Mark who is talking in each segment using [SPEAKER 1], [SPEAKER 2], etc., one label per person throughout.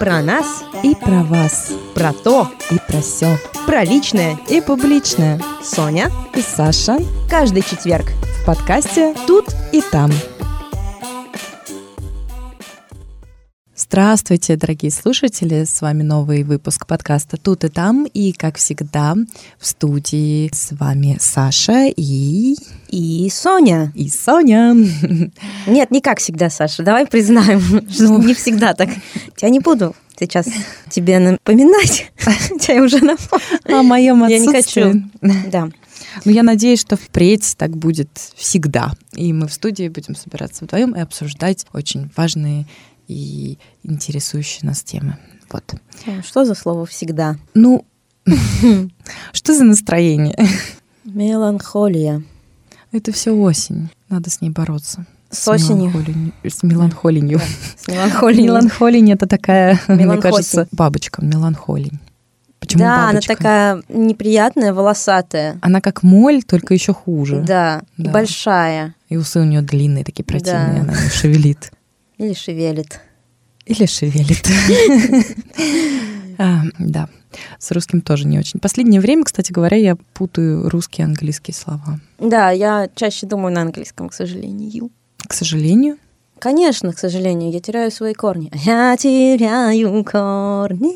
[SPEAKER 1] Про нас
[SPEAKER 2] и про вас,
[SPEAKER 1] про то
[SPEAKER 2] и про все,
[SPEAKER 1] про личное
[SPEAKER 2] и публичное.
[SPEAKER 1] Соня
[SPEAKER 2] и Саша
[SPEAKER 1] каждый четверг
[SPEAKER 2] в подкасте «Тут и там». Здравствуйте, дорогие слушатели! С вами новый выпуск подкаста «Тут и там». И, как всегда, в студии с вами Саша и...
[SPEAKER 1] И Соня.
[SPEAKER 2] И Соня.
[SPEAKER 1] Нет, не как всегда, Саша. Давай признаем, что ну... не всегда так. Я не буду сейчас тебе напоминать. Я уже напомнила.
[SPEAKER 2] О моем
[SPEAKER 1] Я не хочу. Да.
[SPEAKER 2] Ну, я надеюсь, что впредь так будет всегда. И мы в студии будем собираться вдвоем и обсуждать очень важные и интересующие нас темы. Вот.
[SPEAKER 1] Что за слово всегда?
[SPEAKER 2] Ну, что за настроение?
[SPEAKER 1] Меланхолия.
[SPEAKER 2] Это все осень. Надо с ней бороться.
[SPEAKER 1] С, с осенью.
[SPEAKER 2] С меланхолинью. Да,
[SPEAKER 1] с меланхолией.
[SPEAKER 2] Меланхолень это такая, мне кажется, бабочка, меланхолень.
[SPEAKER 1] Почему да, бабочка? она такая неприятная, волосатая.
[SPEAKER 2] Она как моль, только еще хуже.
[SPEAKER 1] Да, да. большая.
[SPEAKER 2] И усы у нее длинные, такие противные, да. она шевелит.
[SPEAKER 1] Или шевелит.
[SPEAKER 2] Или шевелит. а, да, с русским тоже не очень. Последнее время, кстати говоря, я путаю русские и английские слова.
[SPEAKER 1] Да, я чаще думаю на английском, к сожалению.
[SPEAKER 2] К сожалению?
[SPEAKER 1] Конечно, к сожалению, я теряю свои корни. Я теряю корни.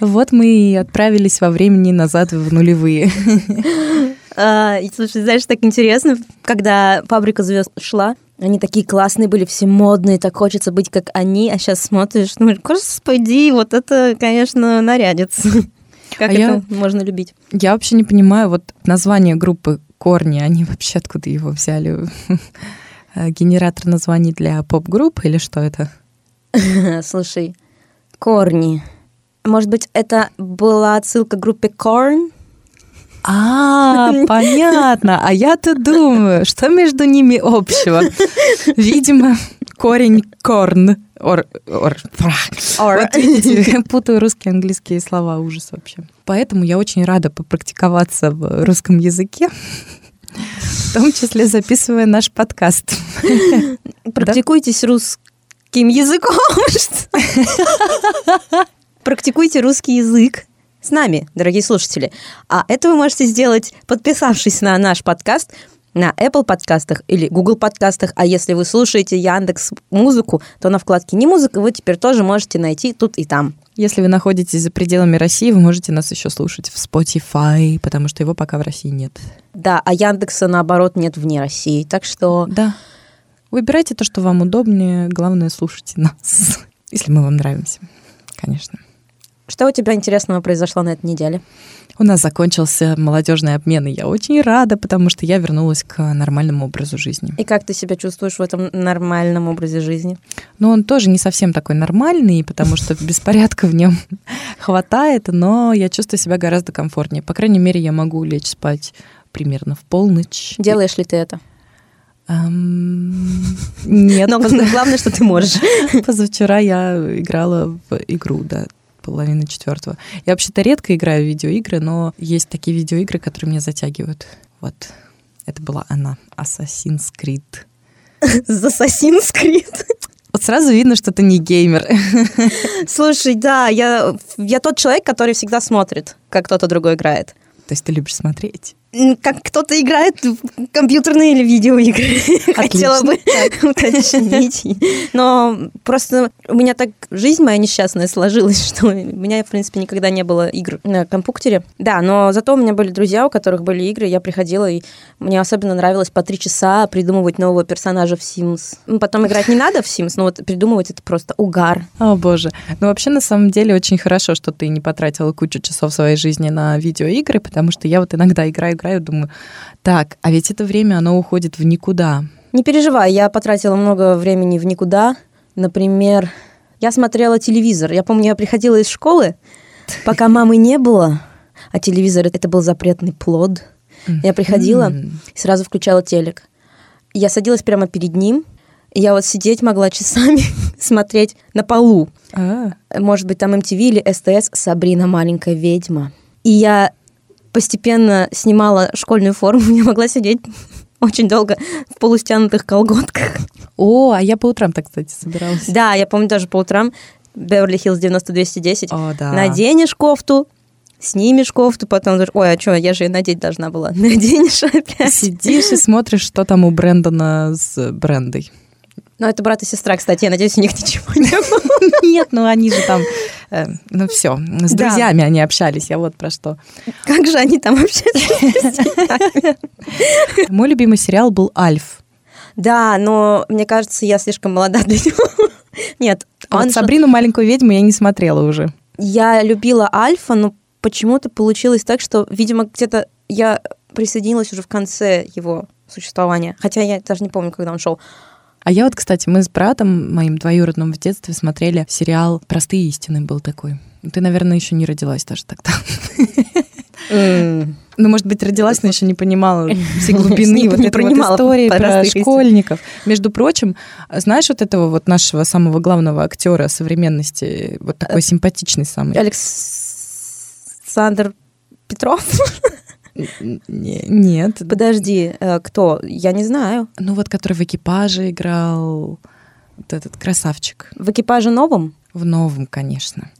[SPEAKER 2] Вот мы и отправились во времени назад в нулевые.
[SPEAKER 1] А, слушай, знаешь, так интересно, когда «Фабрика звезд» шла, они такие классные были, все модные, так хочется быть как они, а сейчас смотришь, ну, господи, вот это, конечно, нарядится. Как а это я, можно любить?
[SPEAKER 2] Я вообще не понимаю, вот название группы «Корни», они вообще откуда его взяли? Генератор названий для поп-групп или что это?
[SPEAKER 1] Слушай, «Корни». Может быть, это была отсылка к группе Корн?
[SPEAKER 2] А, понятно. А я-то думаю, что между ними общего? Видимо, корень корн. Ор, ор, ор. Вот видите, путаю русские и английские слова, ужас вообще. Поэтому я очень рада попрактиковаться в русском языке, в том числе записывая наш подкаст.
[SPEAKER 1] Практикуйтесь русским языком. Практикуйте русский язык с нами, дорогие слушатели. А это вы можете сделать, подписавшись на наш подкаст на Apple подкастах или Google подкастах. А если вы слушаете Яндекс Музыку, то на вкладке «Не музыка» вы теперь тоже можете найти тут и там.
[SPEAKER 2] Если вы находитесь за пределами России, вы можете нас еще слушать в Spotify, потому что его пока в России нет.
[SPEAKER 1] Да, а Яндекса, наоборот, нет вне России. Так что...
[SPEAKER 2] Да. Выбирайте то, что вам удобнее. Главное, слушайте нас, если мы вам нравимся, конечно.
[SPEAKER 1] Что у тебя интересного произошло на этой неделе?
[SPEAKER 2] У нас закончился молодежный обмен, и я очень рада, потому что я вернулась к нормальному образу жизни.
[SPEAKER 1] И как ты себя чувствуешь в этом нормальном образе жизни?
[SPEAKER 2] Ну, он тоже не совсем такой нормальный, потому что беспорядка в нем хватает, но я чувствую себя гораздо комфортнее. По крайней мере, я могу лечь спать примерно в полночь.
[SPEAKER 1] Делаешь ли ты это?
[SPEAKER 2] Um, нет.
[SPEAKER 1] Но главное, что ты можешь.
[SPEAKER 2] Позавчера я играла в игру, да, половины четвертого. Я вообще-то редко играю в видеоигры, но есть такие видеоигры, которые меня затягивают. Вот. Это была она, Assassin's Creed.
[SPEAKER 1] Assassin's Creed?
[SPEAKER 2] Вот сразу видно, что ты не геймер.
[SPEAKER 1] Слушай, да, я, я тот человек, который всегда смотрит, как кто-то другой играет.
[SPEAKER 2] То есть ты любишь смотреть?
[SPEAKER 1] Как кто-то играет в компьютерные или видеоигры. Хотела бы уточнить. Но просто у меня так жизнь моя несчастная сложилась, что у меня, в принципе, никогда не было игр на компьютере. Да, но зато у меня были друзья, у которых были игры. Я приходила, и мне особенно нравилось по три часа придумывать нового персонажа в Sims. Потом играть не надо в Sims, но вот придумывать это просто угар.
[SPEAKER 2] О, боже. Ну, вообще, на самом деле, очень хорошо, что ты не потратила кучу часов своей жизни на видеоигры, потому что я вот иногда играю играю, думаю, так, а ведь это время, оно уходит в никуда.
[SPEAKER 1] Не переживай, я потратила много времени в никуда. Например, я смотрела телевизор. Я помню, я приходила из школы, пока мамы не было, а телевизор это был запретный плод. Я приходила и сразу включала телек. Я садилась прямо перед ним, и я вот сидеть могла часами, смотреть на полу. А. Может быть, там MTV или СТС «Сабрина маленькая ведьма». И я постепенно снимала школьную форму, я могла сидеть очень долго в полустянутых колготках.
[SPEAKER 2] О, а я по утрам так, кстати, собиралась.
[SPEAKER 1] Да, я помню даже по утрам Беверли-Хиллз 9210.
[SPEAKER 2] О, да.
[SPEAKER 1] Наденешь кофту, снимешь кофту, потом говоришь, ой, а что, я же ее надеть должна была. Наденешь опять.
[SPEAKER 2] Сидишь и смотришь, что там у Брэндона с Брендой.
[SPEAKER 1] Ну, это брат и сестра, кстати, я надеюсь, у них ничего не было.
[SPEAKER 2] Нет, ну они же там, э, ну все, с
[SPEAKER 1] Да.
[SPEAKER 2] друзьями они общались, я вот про что.
[SPEAKER 1] Как же они там общаются?
[SPEAKER 2] Мой любимый сериал был «Альф».
[SPEAKER 1] Да, но мне кажется, я слишком молода для него. Нет,
[SPEAKER 2] А вот «Сабрину маленькую ведьму» я не смотрела уже.
[SPEAKER 1] я любила Альфа, но почему-то получилось так, что, видимо, где-то я присоединилась уже в конце его существования. Хотя я даже не помню, когда он шел.
[SPEAKER 2] А я вот, кстати, мы с братом, моим двоюродным в детстве, смотрели сериал «Простые истины» был такой. Ты, наверное, еще не родилась даже тогда. Ну, может быть, родилась, но еще не понимала всей глубины вот этой вот истории про школьников. Между прочим, знаешь вот этого вот нашего самого главного актера современности, вот
[SPEAKER 1] Э,
[SPEAKER 2] такой симпатичный самый?
[SPEAKER 1] Александр Петров?
[SPEAKER 2] Не- Нет.
[SPEAKER 1] Подожди, э, кто? Я не знаю.
[SPEAKER 2] Ну вот, который в экипаже играл, вот этот красавчик.
[SPEAKER 1] В экипаже новом?
[SPEAKER 2] В новом, конечно.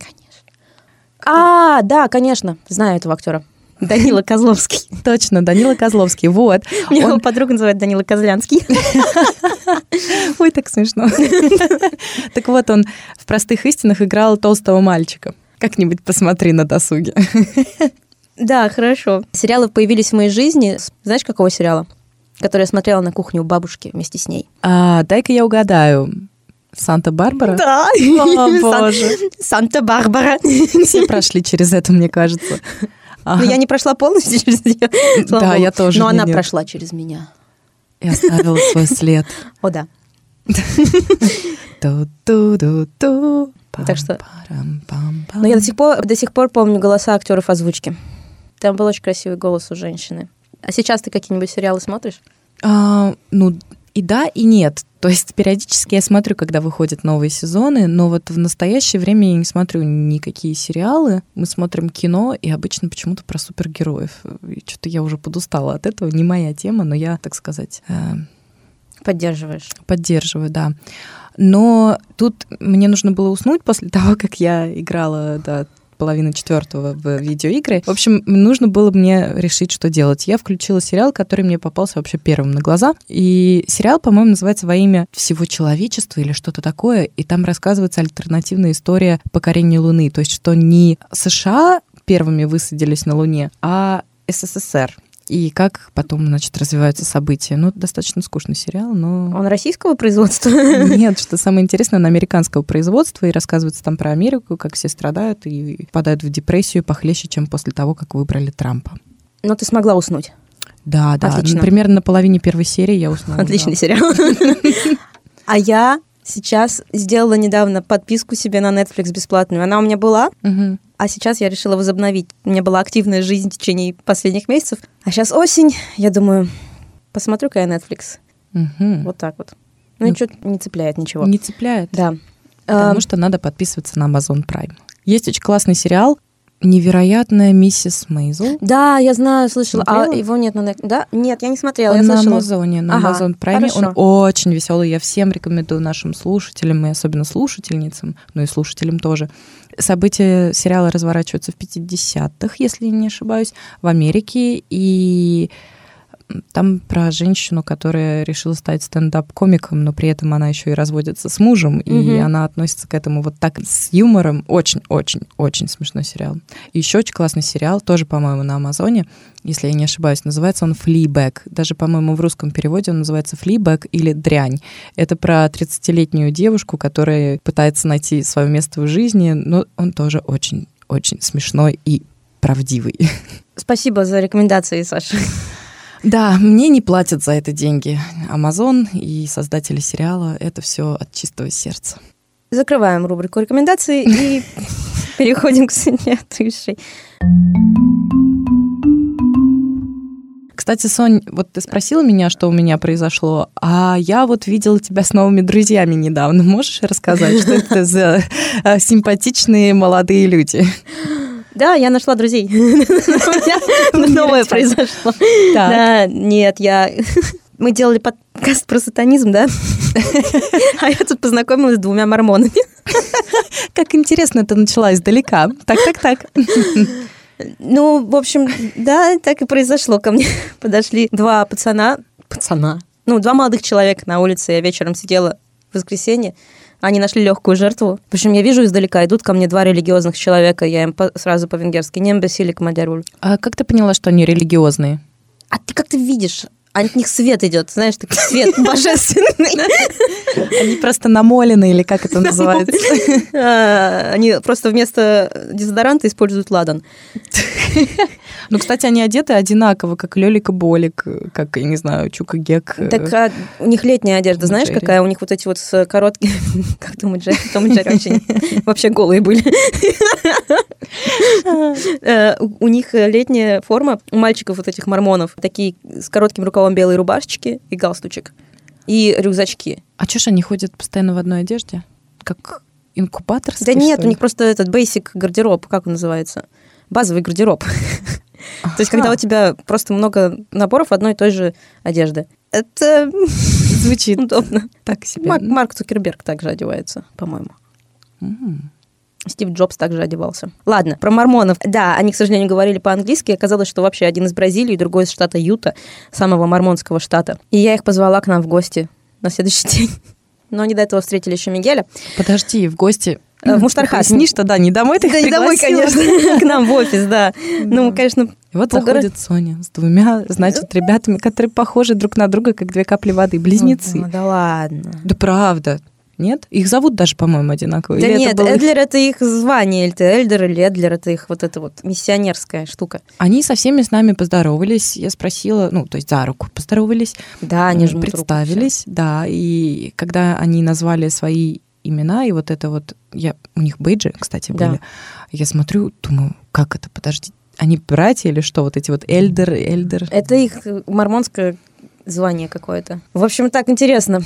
[SPEAKER 1] А, да, конечно, знаю этого актера. Данила Козловский.
[SPEAKER 2] Точно, Данила Козловский. Вот.
[SPEAKER 1] Меня
[SPEAKER 2] Он-
[SPEAKER 1] его подруга называет Данила Козлянский.
[SPEAKER 2] Ой, так смешно. Так вот, он в «Простых истинах» играл толстого мальчика. Как-нибудь посмотри на досуге.
[SPEAKER 1] Да, хорошо. Сериалы появились в моей жизни. Знаешь, какого сериала? Который я смотрела на кухне у бабушки вместе с ней.
[SPEAKER 2] А, дай-ка я угадаю. Санта-Барбара?
[SPEAKER 1] Да.
[SPEAKER 2] О, боже.
[SPEAKER 1] Санта-Барбара.
[SPEAKER 2] Все прошли через это, мне кажется.
[SPEAKER 1] Но я не прошла полностью через нее.
[SPEAKER 2] Да, я тоже
[SPEAKER 1] Но она прошла через меня.
[SPEAKER 2] И оставила свой след.
[SPEAKER 1] О, да. Так что-. Но я до сих пор, до сих пор помню голоса актеров озвучки. Там был очень красивый голос у женщины. А сейчас ты какие-нибудь сериалы смотришь?
[SPEAKER 2] А, ну, и да, и нет. То есть периодически я смотрю, когда выходят новые сезоны, но вот в настоящее время я не смотрю никакие сериалы. Мы смотрим кино, и обычно почему-то про супергероев. И что-то я уже подустала от этого. Не моя тема, но я, так сказать, э,
[SPEAKER 1] Поддерживаешь.
[SPEAKER 2] поддерживаю, да. Но тут мне нужно было уснуть после того, как я играла до половины четвертого в видеоигры. В общем, нужно было мне решить, что делать. Я включила сериал, который мне попался вообще первым на глаза. И сериал, по-моему, называется «Во имя всего человечества» или что-то такое. И там рассказывается альтернативная история покорения Луны. То есть, что не США первыми высадились на Луне, а СССР. И как потом, значит, развиваются события. Ну, достаточно скучный сериал, но...
[SPEAKER 1] Он российского производства?
[SPEAKER 2] Нет, что самое интересное, он американского производства, и рассказывается там про Америку, как все страдают и впадают в депрессию похлеще, чем после того, как выбрали Трампа.
[SPEAKER 1] Но ты смогла уснуть.
[SPEAKER 2] Да, да.
[SPEAKER 1] Отлично.
[SPEAKER 2] Примерно на половине первой серии я уснула.
[SPEAKER 1] Отличный
[SPEAKER 2] да.
[SPEAKER 1] сериал. А я сейчас сделала недавно подписку себе на Netflix бесплатную. Она у меня была,
[SPEAKER 2] Мгм.
[SPEAKER 1] а сейчас я решила возобновить. У меня была активная жизнь в течение последних месяцев. А сейчас осень. Я думаю, посмотрю-ка я Netflix.
[SPEAKER 2] Мгм.
[SPEAKER 1] Вот так вот. Ну,
[SPEAKER 2] Ну,
[SPEAKER 1] ничего не цепляет, ничего.
[SPEAKER 2] Не цепляет.
[SPEAKER 1] Да.
[SPEAKER 2] Потому
[SPEAKER 1] Эм,
[SPEAKER 2] что надо подписываться на Amazon Prime. Есть очень классный сериал «Невероятная миссис Мейзел».
[SPEAKER 1] Да, я знаю, слышала. А
[SPEAKER 2] Смотрела?
[SPEAKER 1] его нет на Да? Нет, я не смотрела, я
[SPEAKER 2] Он на
[SPEAKER 1] слышала.
[SPEAKER 2] Амазоне, на
[SPEAKER 1] Ага,
[SPEAKER 2] Amazon Prime. Он
[SPEAKER 1] хорошо.
[SPEAKER 2] очень веселый. Я всем рекомендую нашим слушателям, и особенно слушательницам, ну и слушателям тоже. События сериала разворачиваются в 50-х, если я не ошибаюсь, в Америке. И там про женщину, которая решила стать стендап-комиком, но при этом она еще и разводится с мужем, и
[SPEAKER 1] Мгм.
[SPEAKER 2] она относится к этому вот так с юмором. Очень-очень-очень смешной сериал. И еще очень классный сериал, тоже, по-моему, на Амазоне, если я не ошибаюсь, называется он «Флибэк». Даже, по-моему, в русском переводе он называется «Флибэк» или «Дрянь». Это про 30-летнюю девушку, которая пытается найти свое место в жизни, но он тоже очень-очень смешной и правдивый.
[SPEAKER 1] Спасибо за рекомендации, Саша.
[SPEAKER 2] Да, мне не платят за это деньги. Амазон и создатели сериала — это все от чистого сердца.
[SPEAKER 1] Закрываем рубрику рекомендаций и переходим к следующей.
[SPEAKER 2] Кстати, Сонь, вот ты спросила меня, что у меня произошло, а я вот видела тебя с новыми друзьями недавно. Можешь рассказать, что это за э, симпатичные молодые люди?
[SPEAKER 1] Да, я нашла друзей. Новое произошло. Да, нет, я Мы делали подкаст про сатанизм, да? А я тут познакомилась с двумя мормонами.
[SPEAKER 2] Как интересно это начала издалека. Так, так, так.
[SPEAKER 1] Ну, в общем, да, так и произошло. Ко мне подошли два пацана, пацана, ну, два молодых человека на улице. Я вечером сидела в воскресенье. Они нашли легкую жертву. В общем, я вижу издалека, идут ко мне два религиозных человека, я им по- сразу по-венгерски «Нембесилик мадяруль».
[SPEAKER 2] А как ты поняла, что они религиозные?
[SPEAKER 1] А ты как-то видишь, от них свет идет, знаешь, такой свет божественный.
[SPEAKER 2] Они просто намолены, или как это называется?
[SPEAKER 1] А, Они просто вместо дезодоранта используют ладан.
[SPEAKER 2] Ну, кстати, они одеты одинаково, как Лёлик и Болик, как, я не знаю, Чука Гек. э,
[SPEAKER 1] Так а у них летняя одежда, знаешь, какая? У них вот эти вот короткие... Как Том и Джерри? Том и Джерри вообще, вообще голые были. У у них летняя форма, у мальчиков вот этих мормонов, такие с коротким рукавом белые рубашечки и галстучек. И рюкзачки.
[SPEAKER 2] А чё ж они ходят постоянно в одной одежде? Как инкубаторский,
[SPEAKER 1] Да нет, у них просто этот basic гардероб, как он называется? Базовый гардероб. То есть, когда у тебя просто много наборов одной и той же одежды. Это
[SPEAKER 2] Звучит
[SPEAKER 1] удобно.
[SPEAKER 2] так себе.
[SPEAKER 1] Марк, Марк Цукерберг также одевается, по-моему. Стив Джобс также одевался. Ладно, про мормонов. Да, они, к сожалению, говорили по-английски. Оказалось, что вообще один из Бразилии, другой из штата Юта, самого мормонского штата. И я их позвала к нам в гости на следующий день. Но они до этого встретили еще Мигеля.
[SPEAKER 2] Подожди, в гости...
[SPEAKER 1] Э, в Муштархас.
[SPEAKER 2] Поясни, что да, не домой ты
[SPEAKER 1] Да не домой, конечно, к нам в офис, да. Ну, конечно,
[SPEAKER 2] И вот заходит Соня с двумя, значит, ребятами, которые похожи друг на друга, как две капли воды, близнецы.
[SPEAKER 1] Ну, да ладно.
[SPEAKER 2] Да правда. Нет? Их зовут даже, по-моему, одинаково.
[SPEAKER 1] Да
[SPEAKER 2] Или это
[SPEAKER 1] нет,
[SPEAKER 2] был их-
[SPEAKER 1] Эдлер это их звание, или Эльдер, или Эдлер это их вот эта вот миссионерская штука.
[SPEAKER 2] Они со всеми с нами поздоровались. Я спросила, ну, то есть за руку поздоровались.
[SPEAKER 1] Да, они
[SPEAKER 2] э,
[SPEAKER 1] жмут руку,
[SPEAKER 2] представились, да. И когда они назвали свои имена, и вот это вот, я, у них бейджи, кстати,
[SPEAKER 1] Да.
[SPEAKER 2] были, я смотрю, думаю, как это, подожди, они братья или что, вот эти вот Эльдер, Эльдер?
[SPEAKER 1] Это их мормонское звание какое-то. В общем, так интересно.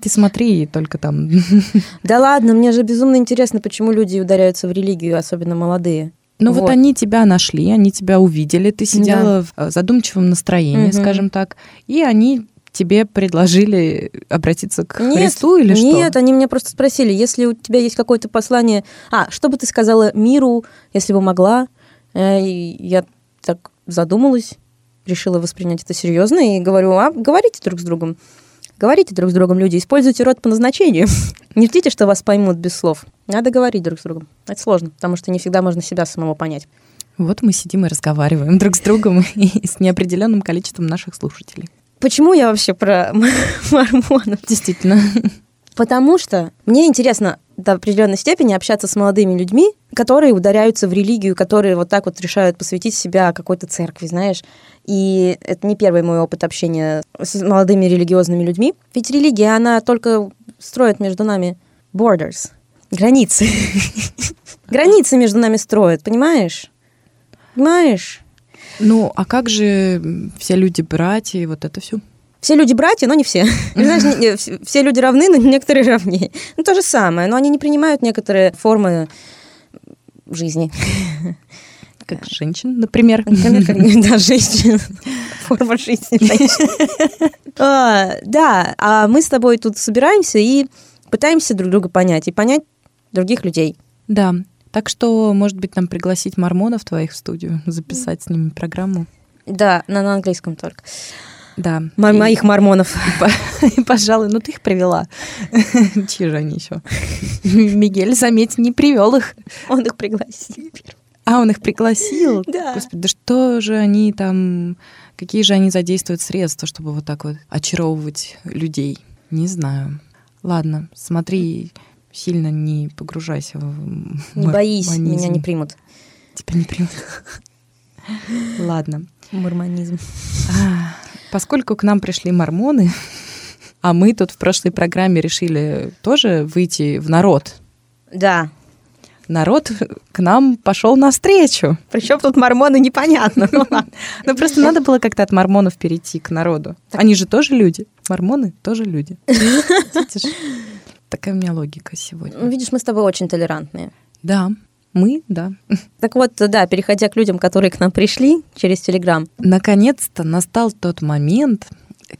[SPEAKER 2] Ты смотри, только там...
[SPEAKER 1] Да ладно, мне же безумно интересно, почему люди ударяются в религию, особенно молодые.
[SPEAKER 2] Ну вот.
[SPEAKER 1] Вот.
[SPEAKER 2] они тебя нашли, они тебя увидели, ты сидела в э, задумчивом настроении,
[SPEAKER 1] Мгм.
[SPEAKER 2] скажем так, и они тебе предложили обратиться к
[SPEAKER 1] Нет,
[SPEAKER 2] Христу или что?
[SPEAKER 1] Нет, они меня просто спросили, если у тебя есть какое-то послание... А, что бы ты сказала миру, если бы могла? Э, И я так задумалась, решила воспринять это серьезно и говорю, а говорите друг с другом. Говорите друг с другом, люди, используйте рот по назначению. Не ждите, что вас поймут без слов. Надо говорить друг с другом. Это сложно, потому что не всегда можно себя самого понять.
[SPEAKER 2] Вот мы сидим и разговариваем друг с другом и с неопределенным количеством наших слушателей.
[SPEAKER 1] Почему я вообще про мормонов?
[SPEAKER 2] Действительно.
[SPEAKER 1] Потому что мне интересно до определенной степени общаться с молодыми людьми, которые ударяются в религию, которые вот так вот решают посвятить себя какой-то церкви, знаешь. И это не первый мой опыт общения с молодыми религиозными людьми. Ведь религия, она только строит между нами borders, границы. Границы между нами строят, понимаешь? Понимаешь?
[SPEAKER 2] Ну, а как же все люди братья и вот это все?
[SPEAKER 1] Все люди братья, но не все. Знаешь, не- не- все- люди равны, но некоторые равнее. Ну, то же самое, но они не принимают некоторые формы жизни.
[SPEAKER 2] Как женщин, например.
[SPEAKER 1] Например, как да, женщин. Форма жизни. женщин. А, Да, а мы с тобой тут собираемся и пытаемся друг друга понять и понять других людей.
[SPEAKER 2] Да. Так что, может быть, нам пригласить мормонов твоих в студию, записать с ними программу.
[SPEAKER 1] Да, на английском только.
[SPEAKER 2] Да.
[SPEAKER 1] Мо-
[SPEAKER 2] И-
[SPEAKER 1] Моих мормонов.
[SPEAKER 2] Пожалуй, ну ты их привела. Чьи же они еще? Мигель, заметь, не привел их.
[SPEAKER 1] Он их пригласил.
[SPEAKER 2] А, он их пригласил?
[SPEAKER 1] Да.
[SPEAKER 2] Господи, да что же они там... Какие же они задействуют средства, чтобы вот так вот очаровывать людей? Не знаю. Ладно, смотри, сильно не погружайся в
[SPEAKER 1] Не боись, меня не примут.
[SPEAKER 2] Тебя не примут. Ладно.
[SPEAKER 1] Мормонизм.
[SPEAKER 2] А, Поскольку к нам пришли мормоны, а мы тут в прошлой программе решили тоже выйти в народ,
[SPEAKER 1] Да.
[SPEAKER 2] народ к нам пошел навстречу.
[SPEAKER 1] Причем тут мормоны непонятно. Ну.
[SPEAKER 2] Ну, просто надо было как-то от мормонов перейти к народу. Они же тоже люди. Мормоны тоже люди. Такая у меня логика
[SPEAKER 1] Ну,
[SPEAKER 2] сегодня.
[SPEAKER 1] Видишь, мы с тобой очень толерантные.
[SPEAKER 2] Да, мы, да.
[SPEAKER 1] Так вот, да, переходя к людям, которые к нам пришли через Телеграм.
[SPEAKER 2] Наконец-то настал тот момент,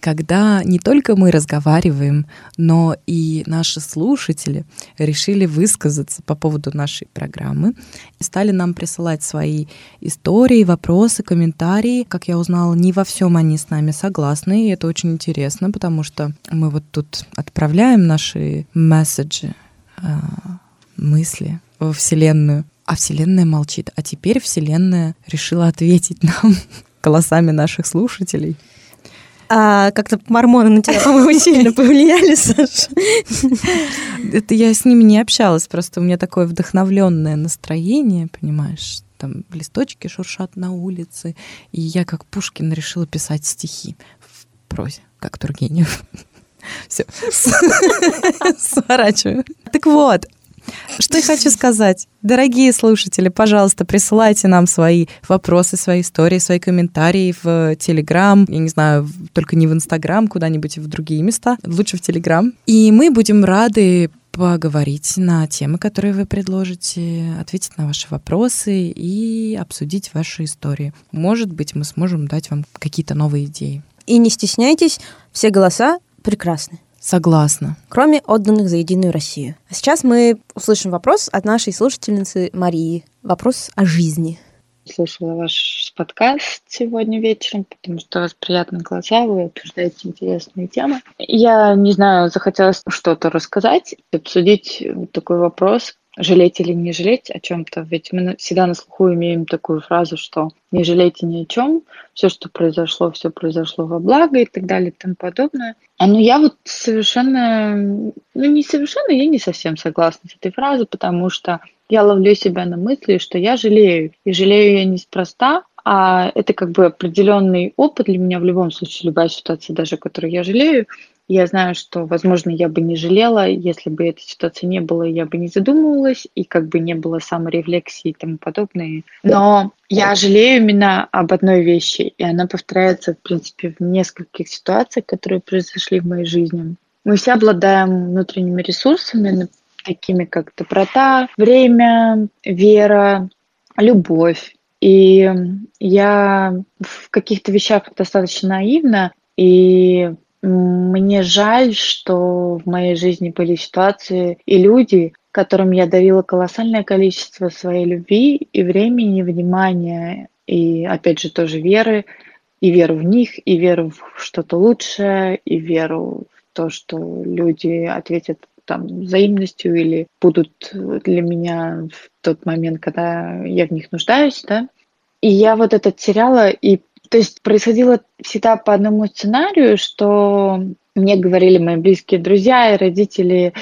[SPEAKER 2] когда не только мы разговариваем, но и наши слушатели решили высказаться по поводу нашей программы, стали нам присылать свои истории, вопросы, комментарии. Как я узнала, не во всем они с нами согласны, и это очень интересно, потому что мы вот тут отправляем наши месседжи, а, мысли во Вселенную, а Вселенная молчит. А теперь Вселенная решила ответить нам голосами наших слушателей.
[SPEAKER 1] А как-то мормоны на тебя, по-моему, сильно повлияли, Саша.
[SPEAKER 2] Это я с ними не общалась, просто у меня такое вдохновленное настроение, понимаешь, там листочки шуршат на улице, и я как Пушкин решила писать стихи в прозе, как Тургенев. Все, сворачиваю. Так вот, что я хочу сказать. Дорогие слушатели, пожалуйста, присылайте нам свои вопросы, свои истории, свои комментарии в Телеграм, я не знаю, только не в Инстаграм, куда-нибудь в другие места, лучше в Телеграм. И мы будем рады поговорить на темы, которые вы предложите, ответить на ваши вопросы и обсудить ваши истории. Может быть, мы сможем дать вам какие-то новые идеи.
[SPEAKER 1] И не стесняйтесь, все голоса прекрасны.
[SPEAKER 2] Согласна.
[SPEAKER 1] Кроме отданных за Единую Россию. А сейчас мы услышим вопрос от нашей слушательницы Марии. Вопрос о жизни.
[SPEAKER 3] Слушала ваш подкаст сегодня вечером, потому что у вас приятные глаза, вы обсуждаете интересные темы. Я не знаю, захотелось что-то рассказать, обсудить такой вопрос, жалеть или не жалеть о чем-то. Ведь мы всегда на слуху имеем такую фразу, что не жалейте ни о чем, все, что произошло, все произошло во благо и так далее и тому подобное. А ну я вот совершенно, ну не совершенно, я не совсем согласна с этой фразой, потому что я ловлю себя на мысли, что я жалею. И жалею я неспроста, а это как бы определенный опыт для меня в любом случае, любая ситуация, даже которую я жалею, я знаю, что, возможно, я бы не жалела, если бы этой ситуации не было, я бы не задумывалась, и как бы не было саморефлексии и тому подобное. Но я жалею именно об одной вещи, и она повторяется, в принципе, в нескольких ситуациях, которые произошли в моей жизни. Мы все обладаем внутренними ресурсами, такими как доброта, время, вера, любовь. И я в каких-то вещах достаточно наивна, и мне жаль, что в моей жизни были ситуации и люди, которым я дарила колоссальное количество своей любви и времени, внимания, и, опять же, тоже веры, и веру в них, и веру в что-то лучшее, и веру в то, что люди ответят там взаимностью или будут для меня в тот момент, когда я в них нуждаюсь, да. И я вот это теряла, и то есть происходило всегда по одному сценарию, что мне говорили мои близкие друзья и родители,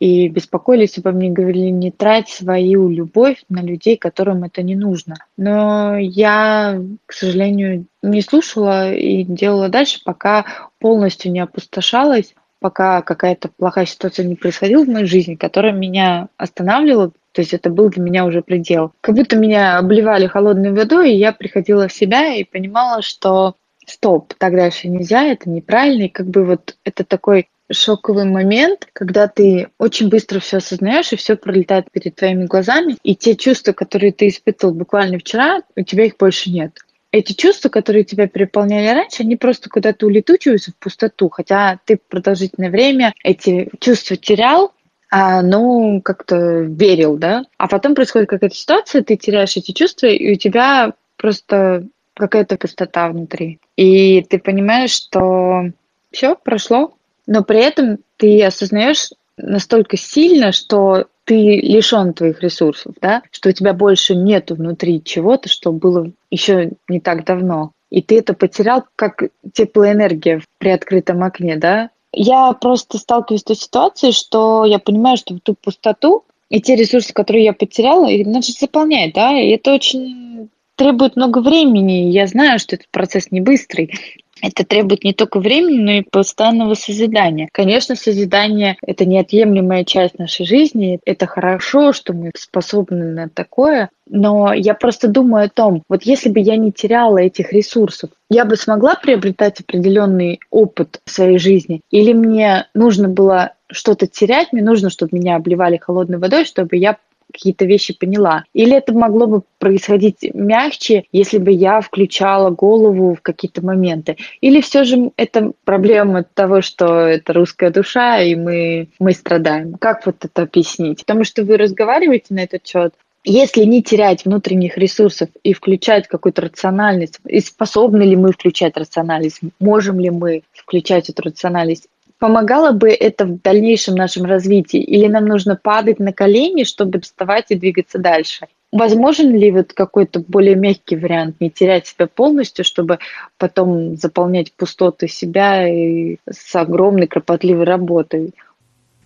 [SPEAKER 3] и беспокоились обо мне, говорили, не трать свою любовь на людей, которым это не нужно. Но я, к сожалению, не слушала и делала дальше, пока полностью не опустошалась, пока какая-то плохая ситуация не происходила в моей жизни, которая меня останавливала, то есть это был для меня уже предел. Как будто меня обливали холодной водой, и я приходила в себя и понимала, что стоп, так дальше нельзя, это неправильно. И как бы вот это такой шоковый момент, когда ты очень быстро все осознаешь, и все пролетает перед твоими глазами, и те чувства, которые ты испытывал буквально вчера, у тебя их больше нет. Эти чувства, которые тебя переполняли раньше, они просто куда-то улетучиваются в пустоту, хотя ты продолжительное время эти чувства терял, а, ну, как-то верил, да. А потом происходит какая-то ситуация, ты теряешь эти чувства, и у тебя просто какая-то пустота внутри. И ты понимаешь, что все прошло, но при этом ты осознаешь настолько сильно, что ты лишен твоих ресурсов, да, что у тебя больше нету внутри чего-то, что было еще не так давно. И ты это потерял, как теплоэнергия в приоткрытом окне, да, я просто сталкиваюсь с той ситуацией, что я понимаю, что в ту пустоту и те ресурсы, которые я потеряла, их надо заполнять, да, и это очень требует много времени. Я знаю, что этот процесс не быстрый. Это требует не только времени, но и постоянного созидания. Конечно, созидание — это неотъемлемая часть нашей жизни. Это хорошо, что мы способны на такое. Но я просто думаю о том, вот если бы я не теряла этих ресурсов, я бы смогла приобретать определенный опыт в своей жизни? Или мне нужно было что-то терять, мне нужно, чтобы меня обливали холодной водой, чтобы я какие-то вещи поняла. Или это могло бы происходить мягче, если бы я включала голову в какие-то моменты. Или все же это проблема того, что это русская душа, и мы, мы страдаем. Как вот это объяснить? Потому что вы разговариваете на этот счет, если не терять внутренних ресурсов и включать какую-то рациональность, и способны ли мы включать рациональность, можем ли мы включать эту рациональность, помогало бы это в дальнейшем нашем развитии? Или нам нужно падать на колени, чтобы вставать и двигаться дальше? Возможен ли вот какой-то более мягкий вариант, не терять себя полностью, чтобы потом заполнять пустоты себя и с огромной кропотливой работой?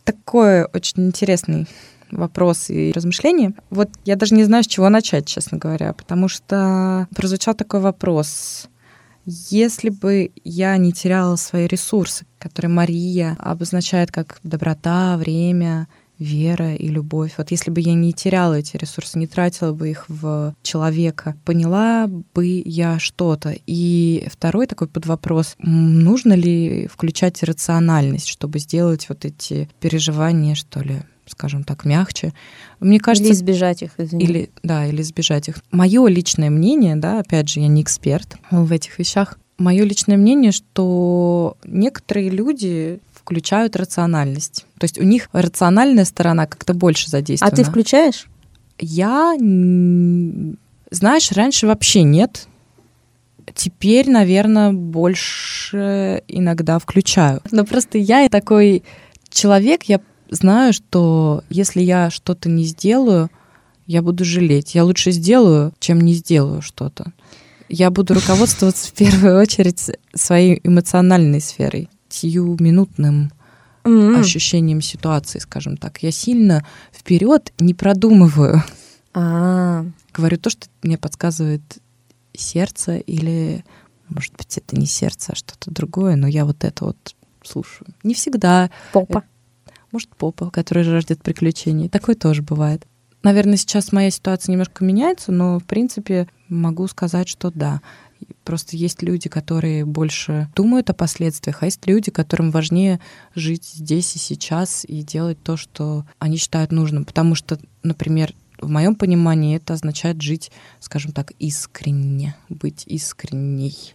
[SPEAKER 2] Такой очень интересный вопрос и размышления. Вот я даже не знаю, с чего начать, честно говоря, потому что прозвучал такой вопрос. Если бы я не теряла свои ресурсы, которые Мария обозначает как доброта, время, вера и любовь. Вот если бы я не теряла эти ресурсы, не тратила бы их в человека, поняла бы я что-то. И второй такой подвопрос, нужно ли включать рациональность, чтобы сделать вот эти переживания, что ли, скажем так, мягче.
[SPEAKER 1] Мне кажется, или избежать их,
[SPEAKER 2] извини. Или, да, или избежать их. Мое личное мнение, да, опять же, я не эксперт в этих вещах, мое личное мнение, что некоторые люди включают рациональность. То есть у них рациональная сторона как-то больше задействована.
[SPEAKER 1] А ты включаешь?
[SPEAKER 2] Я, знаешь, раньше вообще нет. Теперь, наверное, больше иногда включаю. Но просто я такой человек, я знаю, что если я что-то не сделаю, я буду жалеть. Я лучше сделаю, чем не сделаю что-то. Я буду руководствоваться в первую очередь своей эмоциональной сферой, сиюминутным mm-hmm. ощущением ситуации, скажем так. Я сильно вперед не продумываю.
[SPEAKER 1] А-а-а.
[SPEAKER 2] Говорю то, что мне подсказывает сердце или, может быть, это не сердце, а что-то другое, но я вот это вот слушаю. Не всегда.
[SPEAKER 1] Попа
[SPEAKER 2] может, попа, который жаждет приключений. Такое тоже бывает. Наверное, сейчас моя ситуация немножко меняется, но, в принципе, могу сказать, что да. Просто есть люди, которые больше думают о последствиях, а есть люди, которым важнее жить здесь и сейчас и делать то, что они считают нужным. Потому что, например, в моем понимании это означает жить, скажем так, искренне, быть искренней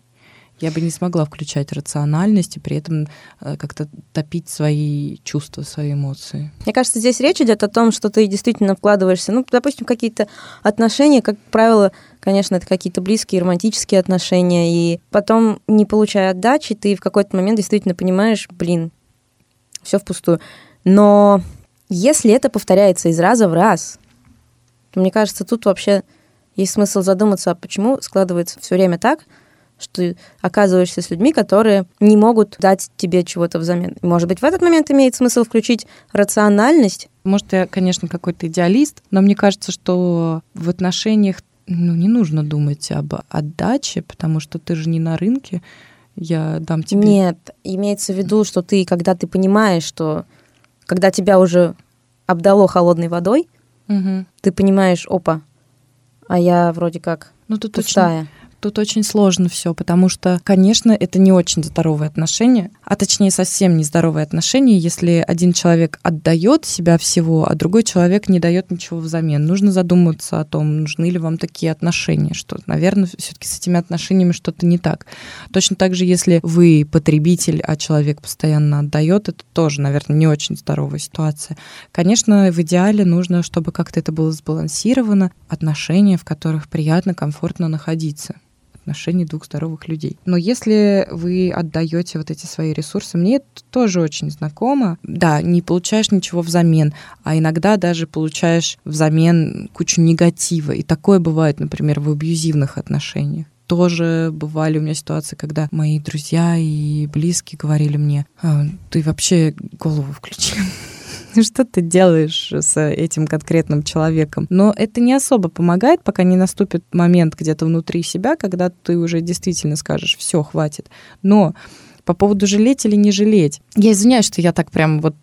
[SPEAKER 2] я бы не смогла включать рациональность и при этом э, как-то топить свои чувства, свои эмоции.
[SPEAKER 1] Мне кажется, здесь речь идет о том, что ты действительно вкладываешься, ну, допустим, какие-то отношения, как правило, конечно, это какие-то близкие романтические отношения, и потом, не получая отдачи, ты в какой-то момент действительно понимаешь, блин, все впустую. Но если это повторяется из раза в раз, то мне кажется, тут вообще есть смысл задуматься, а почему складывается все время так, что ты оказываешься с людьми, которые не могут дать тебе чего-то взамен. Может быть, в этот момент имеет смысл включить рациональность?
[SPEAKER 2] Может, я, конечно, какой-то идеалист, но мне кажется, что в отношениях ну, не нужно думать об отдаче, потому что ты же не на рынке, я дам тебе...
[SPEAKER 1] Нет, имеется в виду, что ты, когда ты понимаешь, что когда тебя уже обдало холодной водой,
[SPEAKER 2] угу.
[SPEAKER 1] ты понимаешь, опа, а я вроде как ну, тут пустая.
[SPEAKER 2] Очень Тут очень сложно все, потому что, конечно, это не очень здоровые отношения, а точнее совсем не здоровые отношения, если один человек отдает себя всего, а другой человек не дает ничего взамен. Нужно задуматься о том, нужны ли вам такие отношения, что, наверное, все-таки с этими отношениями что-то не так. Точно так же, если вы потребитель, а человек постоянно отдает, это тоже, наверное, не очень здоровая ситуация. Конечно, в идеале нужно, чтобы как-то это было сбалансировано, отношения, в которых приятно, комфортно находиться отношений двух здоровых людей. Но если вы отдаете вот эти свои ресурсы, мне это тоже очень знакомо. Да, не получаешь ничего взамен, а иногда даже получаешь взамен кучу негатива. И такое бывает, например, в абьюзивных отношениях тоже бывали у меня ситуации, когда мои друзья и близкие говорили мне, «А, ты вообще голову включи. Что ты делаешь с этим конкретным человеком. Но это не особо помогает, пока не наступит момент где-то внутри себя, когда ты уже действительно скажешь, все, хватит. Но по поводу жалеть или не жалеть. Я извиняюсь, что я так прям вот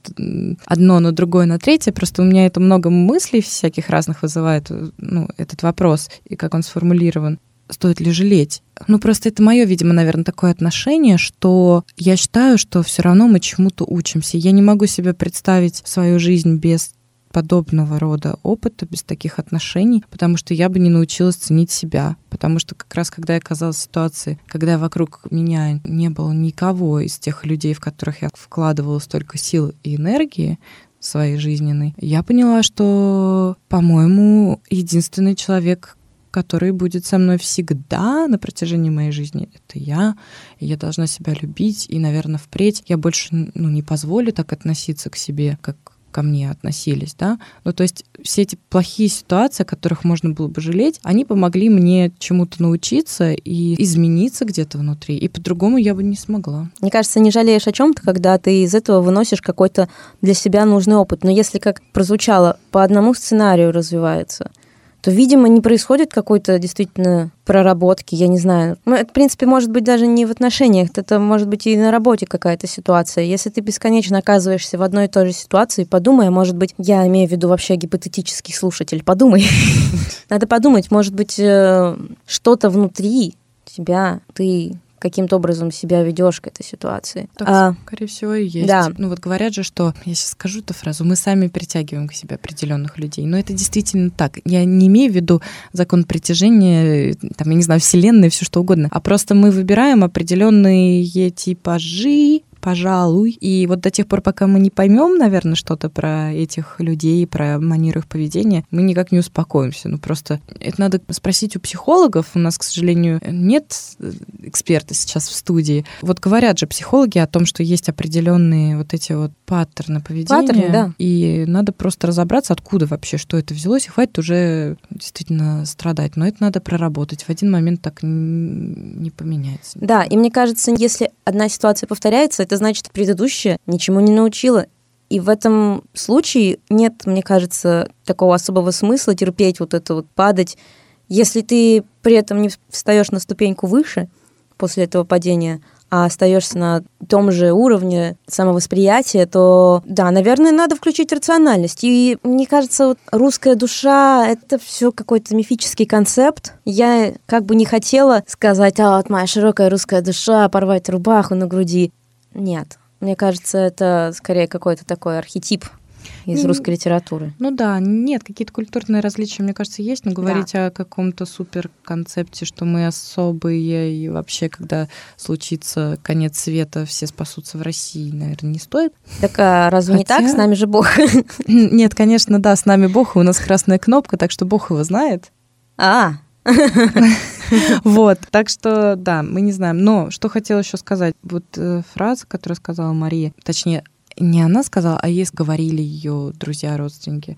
[SPEAKER 2] одно на другое на третье, просто у меня это много мыслей всяких разных вызывает, ну, этот вопрос, и как он сформулирован стоит ли жалеть. Ну, просто это мое, видимо, наверное, такое отношение, что я считаю, что все равно мы чему-то учимся. Я не могу себе представить свою жизнь без подобного рода опыта, без таких отношений, потому что я бы не научилась ценить себя. Потому что как раз когда я оказалась в ситуации, когда вокруг меня не было никого из тех людей, в которых я вкладывала столько сил и энергии, своей жизненной, я поняла, что, по-моему, единственный человек, который будет со мной всегда на протяжении моей жизни, это я. И я должна себя любить. И, наверное, впредь я больше ну, не позволю так относиться к себе, как ко мне относились, да. Ну, то есть все эти плохие ситуации, о которых можно было бы жалеть, они помогли мне чему-то научиться и измениться где-то внутри, и по-другому я бы не смогла.
[SPEAKER 1] Мне кажется, не жалеешь о чем-то, когда ты из этого выносишь какой-то для себя нужный опыт. Но если, как прозвучало, по одному сценарию развивается — то, видимо, не происходит какой-то действительно проработки, я не знаю. Ну, это, в принципе, может быть даже не в отношениях, это может быть и на работе какая-то ситуация. Если ты бесконечно оказываешься в одной и той же ситуации, подумай, а может быть, я имею в виду вообще гипотетический слушатель, подумай. Надо подумать, может быть, э, что-то внутри тебя ты каким-то образом себя ведешь к этой ситуации.
[SPEAKER 2] Так, а, скорее всего, и есть. Да. Ну вот говорят же, что, я сейчас скажу эту фразу, мы сами притягиваем к себе определенных людей. Но это действительно так. Я не имею в виду закон притяжения, там, я не знаю, вселенной, все что угодно, а просто мы выбираем определенные типажи, пожалуй. И вот до тех пор, пока мы не поймем, наверное, что-то про этих людей, про манеру их поведения, мы никак не успокоимся. Ну просто это надо спросить у психологов. У нас, к сожалению, нет эксперта сейчас в студии. Вот говорят же психологи о том, что есть определенные вот эти вот паттерны поведения. Паттерны, да. И надо просто разобраться, откуда вообще, что это взялось, и хватит уже действительно страдать. Но это надо проработать. В один момент так не поменяется.
[SPEAKER 1] Да, и мне кажется, если одна ситуация повторяется, это это значит, предыдущее ничему не научила. И в этом случае нет, мне кажется, такого особого смысла терпеть вот это вот падать. Если ты при этом не встаешь на ступеньку выше после этого падения, а остаешься на том же уровне самовосприятия, то да, наверное, надо включить рациональность. И мне кажется, вот русская душа это все какой-то мифический концепт. Я как бы не хотела сказать, а вот моя широкая русская душа, порвать рубаху на груди. Нет. Мне кажется, это скорее какой-то такой архетип из не, русской литературы.
[SPEAKER 2] Ну да, нет, какие-то культурные различия, мне кажется, есть, но говорить да. о каком-то супер концепте, что мы особые, и вообще, когда случится конец света, все спасутся в России, наверное, не стоит.
[SPEAKER 1] Так а разве Хотя... не так? С нами же Бог.
[SPEAKER 2] Нет, конечно, да, с нами Бог, и у нас красная кнопка, так что Бог его знает.
[SPEAKER 1] А,
[SPEAKER 2] Вот, так что, да, мы не знаем. Но что хотела еще сказать, вот э, фраза, которую сказала Мария, точнее, не она сказала, а ей говорили ее друзья, родственники.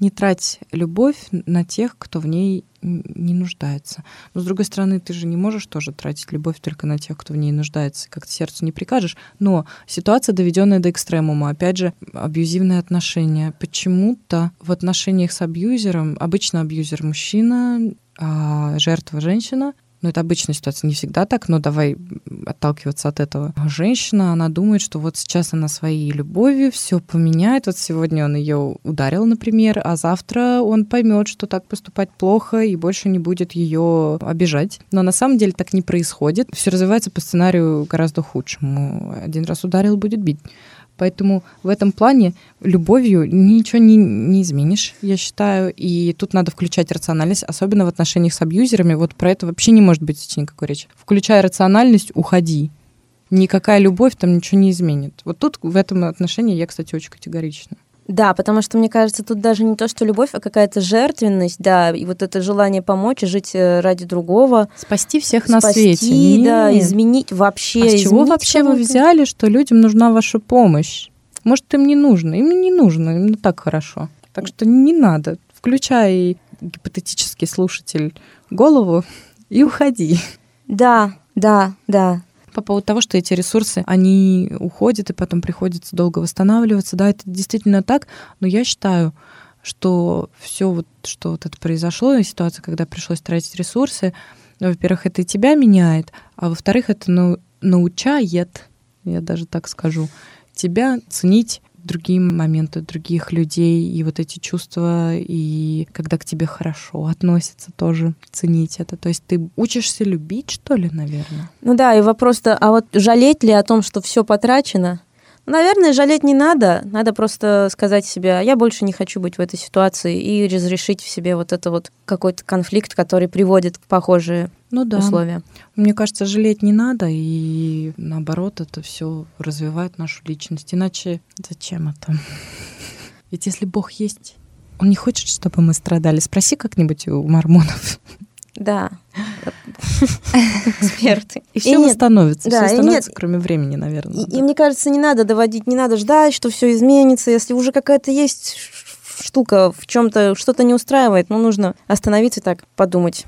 [SPEAKER 2] Не трать любовь на тех, кто в ней не нуждается. Но, с другой стороны, ты же не можешь тоже тратить любовь только на тех, кто в ней нуждается. Как-то сердцу не прикажешь. Но ситуация, доведенная до экстремума, опять же, абьюзивные отношения. Почему-то в отношениях с абьюзером, обычно абьюзер мужчина, а жертва женщина, ну, это обычная ситуация, не всегда так, но давай отталкиваться от этого. Женщина, она думает, что вот сейчас она своей любовью все поменяет. Вот сегодня он ее ударил, например, а завтра он поймет, что так поступать плохо и больше не будет ее обижать. Но на самом деле так не происходит. Все развивается по сценарию гораздо худшему. Один раз ударил, будет бить. Поэтому в этом плане любовью ничего не, не изменишь, я считаю. И тут надо включать рациональность, особенно в отношениях с абьюзерами. Вот про это вообще не может быть никакой речи. Включая рациональность, уходи. Никакая любовь там ничего не изменит. Вот тут в этом отношении я, кстати, очень категорична.
[SPEAKER 1] Да, потому что, мне кажется, тут даже не то, что любовь, а какая-то жертвенность, да, и вот это желание помочь и жить э, ради другого.
[SPEAKER 2] Спасти всех на свете. Спасти,
[SPEAKER 1] да, изменить вообще.
[SPEAKER 2] А с чего вообще вы взяли, что людям нужна ваша помощь? Может, им не нужно? Им не нужно, им так хорошо. Так что не надо. Включай гипотетический слушатель голову и уходи.
[SPEAKER 1] Да, да, да
[SPEAKER 2] по поводу того, что эти ресурсы, они уходят, и потом приходится долго восстанавливаться. Да, это действительно так, но я считаю, что все вот, что вот это произошло, ситуация, когда пришлось тратить ресурсы, во-первых, это и тебя меняет, а во-вторых, это ну, научает, я даже так скажу, тебя ценить другие моменты других людей, и вот эти чувства, и когда к тебе хорошо относятся тоже, ценить это. То есть ты учишься любить, что ли, наверное?
[SPEAKER 1] Ну да, и вопрос-то, а вот жалеть ли о том, что все потрачено? Наверное, жалеть не надо. Надо просто сказать себе, я больше не хочу быть в этой ситуации и разрешить в себе вот это вот какой-то конфликт, который приводит к похожие
[SPEAKER 2] ну, да.
[SPEAKER 1] условия.
[SPEAKER 2] Мне кажется, жалеть не надо, и наоборот, это все развивает нашу личность. Иначе зачем это? Ведь если Бог есть, Он не хочет, чтобы мы страдали. Спроси как-нибудь у мормонов.
[SPEAKER 1] Да. Эксперты.
[SPEAKER 2] И все восстановится.
[SPEAKER 1] Да,
[SPEAKER 2] все восстановится, кроме времени, наверное.
[SPEAKER 1] И, и мне кажется, не надо доводить, не надо ждать, что все изменится. Если уже какая-то есть штука в чем-то что-то не устраивает, ну нужно остановиться и так подумать.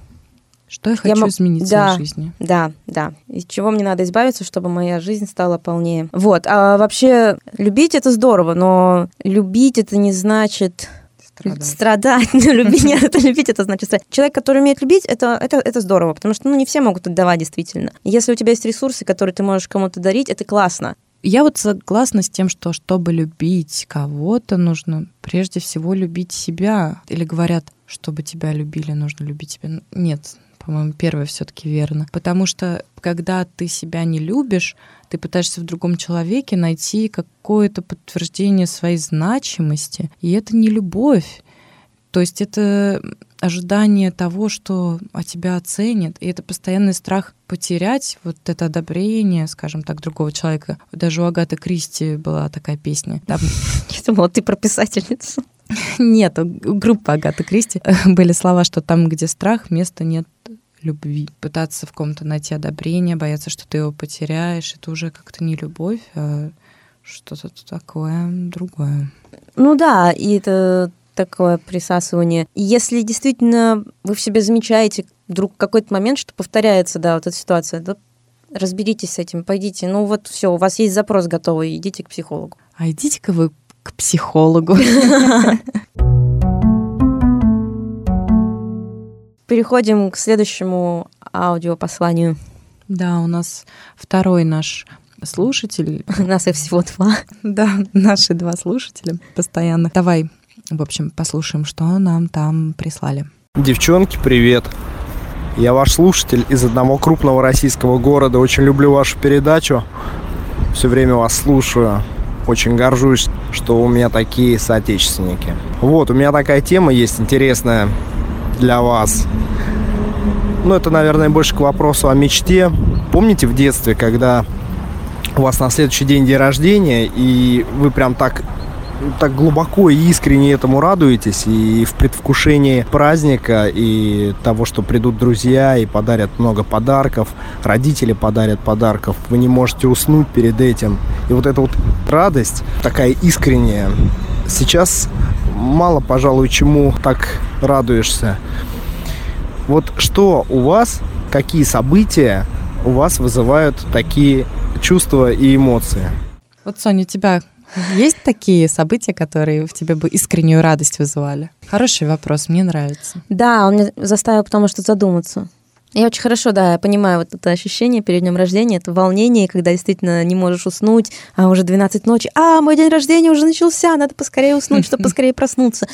[SPEAKER 2] Что я хочу я изменить в
[SPEAKER 1] да,
[SPEAKER 2] своей жизни?
[SPEAKER 1] Да, да. Из чего мне надо избавиться, чтобы моя жизнь стала полнее. Вот. А вообще любить это здорово, но любить это не значит
[SPEAKER 2] страдать.
[SPEAKER 1] Страдать, но любить, нет, это любить, это значит страдать. Человек, который умеет любить, это, это, это здорово, потому что ну, не все могут отдавать действительно. Если у тебя есть ресурсы, которые ты можешь кому-то дарить, это классно.
[SPEAKER 2] Я вот согласна с тем, что чтобы любить кого-то, нужно прежде всего любить себя. Или говорят, чтобы тебя любили, нужно любить себя. Нет, по-моему, первое все-таки верно. Потому что когда ты себя не любишь, ты пытаешься в другом человеке найти какое-то подтверждение своей значимости. И это не любовь. То есть это ожидание того, что о тебя оценят, и это постоянный страх потерять вот это одобрение, скажем так, другого человека. Даже у Агаты Кристи была такая песня. Там...
[SPEAKER 1] Я думала, ты про писательницу.
[SPEAKER 2] Нет, у группы Агаты Кристи были слова, что там, где страх, места нет любви. Пытаться в ком-то найти одобрение, бояться, что ты его потеряешь, это уже как-то не любовь, а что-то такое другое.
[SPEAKER 1] Ну да, и это такое присасывание. Если действительно вы в себе замечаете вдруг какой-то момент, что повторяется, да, вот эта ситуация, то разберитесь с этим, пойдите. Ну вот все, у вас есть запрос готовый, идите к психологу.
[SPEAKER 2] А идите-ка вы к психологу.
[SPEAKER 1] Переходим к следующему аудиопосланию.
[SPEAKER 2] Да, у нас второй наш слушатель.
[SPEAKER 1] У нас их всего два.
[SPEAKER 2] Да, наши два слушателя постоянно. Давай, в общем, послушаем, что нам там прислали.
[SPEAKER 4] Девчонки, привет. Я ваш слушатель из одного крупного российского города. Очень люблю вашу передачу. Все время вас слушаю. Очень горжусь, что у меня такие соотечественники. Вот, у меня такая тема есть интересная для вас? Ну, это, наверное, больше к вопросу о мечте. Помните в детстве, когда у вас на следующий день день рождения, и вы прям так так глубоко и искренне этому радуетесь и в предвкушении праздника и того, что придут друзья и подарят много подарков, родители подарят подарков, вы не можете уснуть перед этим. И вот эта вот радость такая искренняя. Сейчас мало, пожалуй, чему так радуешься. Вот что у вас, какие события у вас вызывают такие чувства и эмоции?
[SPEAKER 2] Вот, Соня, тебя есть такие события, которые в тебе бы искреннюю радость вызывали? Хороший вопрос, мне нравится.
[SPEAKER 1] Да, он меня заставил потому что задуматься. Я очень хорошо, да, я понимаю вот это ощущение перед днем рождения, это волнение, когда действительно не можешь уснуть, а уже 12 ночи, а, мой день рождения уже начался, надо поскорее уснуть, чтобы поскорее проснуться.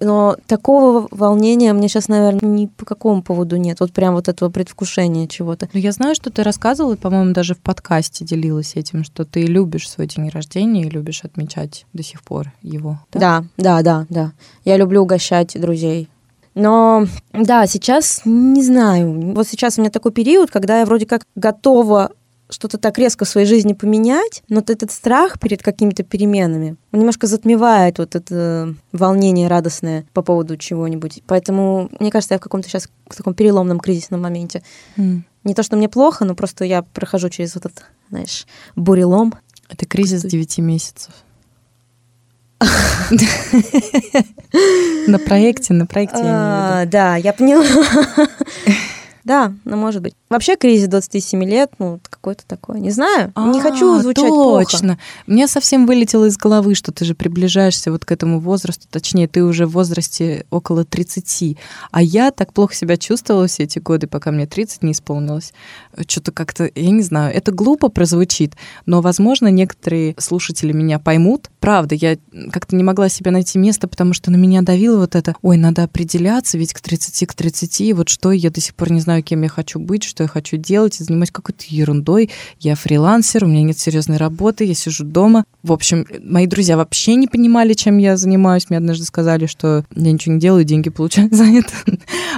[SPEAKER 1] Но такого волнения мне сейчас, наверное, ни по какому поводу нет. Вот прям вот этого предвкушения чего-то.
[SPEAKER 2] Ну, я знаю, что ты рассказывала, по-моему, даже в подкасте делилась этим, что ты любишь свой день рождения и любишь отмечать до сих пор его.
[SPEAKER 1] Да, да, да, да. да. Я люблю угощать друзей. Но да, сейчас не знаю. Вот сейчас у меня такой период, когда я вроде как готова что-то так резко в своей жизни поменять, но вот этот страх перед какими-то переменами он немножко затмевает вот это волнение радостное по поводу чего-нибудь. Поэтому, мне кажется, я в каком-то сейчас в таком переломном кризисном моменте. Mm. Не то, что мне плохо, но просто я прохожу через вот этот, знаешь, бурелом.
[SPEAKER 2] Это кризис девяти месяцев. На проекте, на проекте
[SPEAKER 1] в Да, я поняла. Да, ну может быть. Вообще кризис 27 лет, ну какой-то такой, не знаю, а, не хочу звучать
[SPEAKER 2] точно.
[SPEAKER 1] плохо.
[SPEAKER 2] Мне совсем вылетело из головы, что ты же приближаешься вот к этому возрасту, точнее, ты уже в возрасте около 30. А я так плохо себя чувствовала все эти годы, пока мне 30 не исполнилось. Что-то как-то, я не знаю, это глупо прозвучит, но, возможно, некоторые слушатели меня поймут. Правда, я как-то не могла себе найти место, потому что на меня давило вот это, ой, надо определяться, ведь к 30, к 30, вот что, я до сих пор не знаю, кем я хочу быть, что я хочу делать, и занимаюсь какой-то ерундой. Я фрилансер, у меня нет серьезной работы, я сижу дома. В общем, мои друзья вообще не понимали, чем я занимаюсь. Мне однажды сказали, что я ничего не делаю, деньги получаю за это.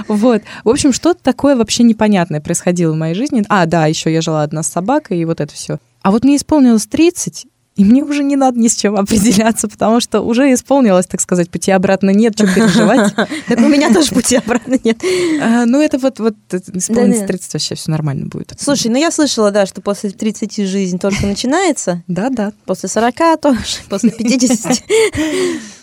[SPEAKER 2] Вот. В общем, что-то такое вообще непонятное происходило в моей жизни. А, да, еще я жила одна с собакой, и вот это все. А вот мне исполнилось 30, и мне уже не надо ни с чем определяться, потому что уже исполнилось, так сказать, пути обратно нет, что переживать.
[SPEAKER 1] Так у меня тоже пути обратно нет.
[SPEAKER 2] А, ну, это вот, вот исполнится 30, вообще все нормально будет.
[SPEAKER 1] Слушай, ну я слышала, да, что после 30 жизнь только начинается.
[SPEAKER 2] Да, да.
[SPEAKER 1] После 40 тоже, после 50.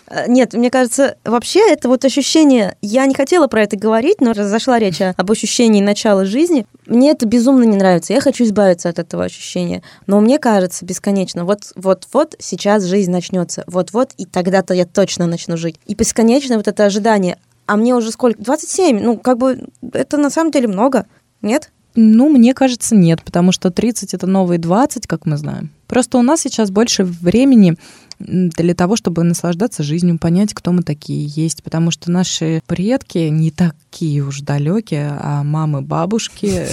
[SPEAKER 1] Э, нет, мне кажется, вообще это вот ощущение, я не хотела про это говорить, но зашла речь об ощущении начала жизни. Мне это безумно не нравится, я хочу избавиться от этого ощущения. Но мне кажется бесконечно, вот, вот, вот сейчас жизнь начнется, вот, вот, и тогда-то я точно начну жить. И бесконечно вот это ожидание. А мне уже сколько? 27. Ну, как бы это на самом деле много. Нет?
[SPEAKER 2] Ну, мне кажется, нет, потому что 30 это новые 20, как мы знаем. Просто у нас сейчас больше времени для того, чтобы наслаждаться жизнью, понять, кто мы такие есть. Потому что наши предки не такие уж далекие, а мамы, бабушки,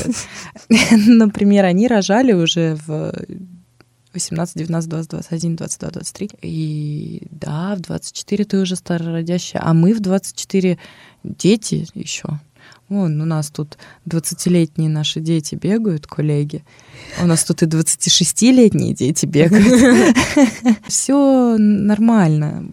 [SPEAKER 2] например, они рожали уже в 18, 19, 20, 21, 22, 23. И да, в 24 ты уже старородящая, а мы в 24 дети еще. Вон, у нас тут 20-летние наши дети бегают, коллеги. У нас тут и 26-летние дети бегают. Все нормально.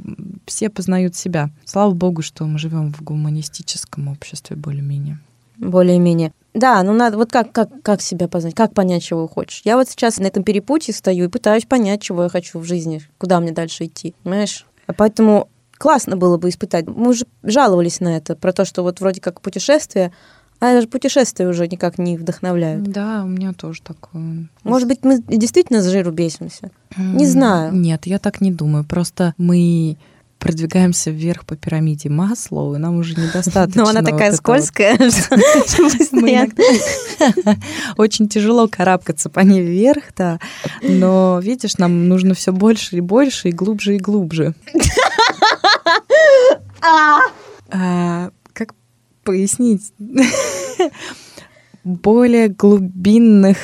[SPEAKER 2] Все познают себя. Слава богу, что мы живем в гуманистическом обществе более-менее.
[SPEAKER 1] Более-менее. Да, ну надо, вот как, как, как себя познать, как понять, чего хочешь. Я вот сейчас на этом перепутье стою и пытаюсь понять, чего я хочу в жизни, куда мне дальше идти, понимаешь? А поэтому классно было бы испытать. Мы уже жаловались на это, про то, что вот вроде как путешествие, а даже путешествия уже никак не вдохновляют.
[SPEAKER 2] Да, у меня тоже такое.
[SPEAKER 1] Может быть, мы действительно с жиру бесимся? Не знаю.
[SPEAKER 2] Нет, я так не думаю. Просто мы продвигаемся вверх по пирамиде Маслоу, и нам уже недостаточно.
[SPEAKER 1] Но она такая
[SPEAKER 2] вот
[SPEAKER 1] скользкая,
[SPEAKER 2] Очень тяжело карабкаться по ней вверх, да. Но, видишь, нам нужно все больше и больше, и глубже и глубже. А, как пояснить? Более глубинных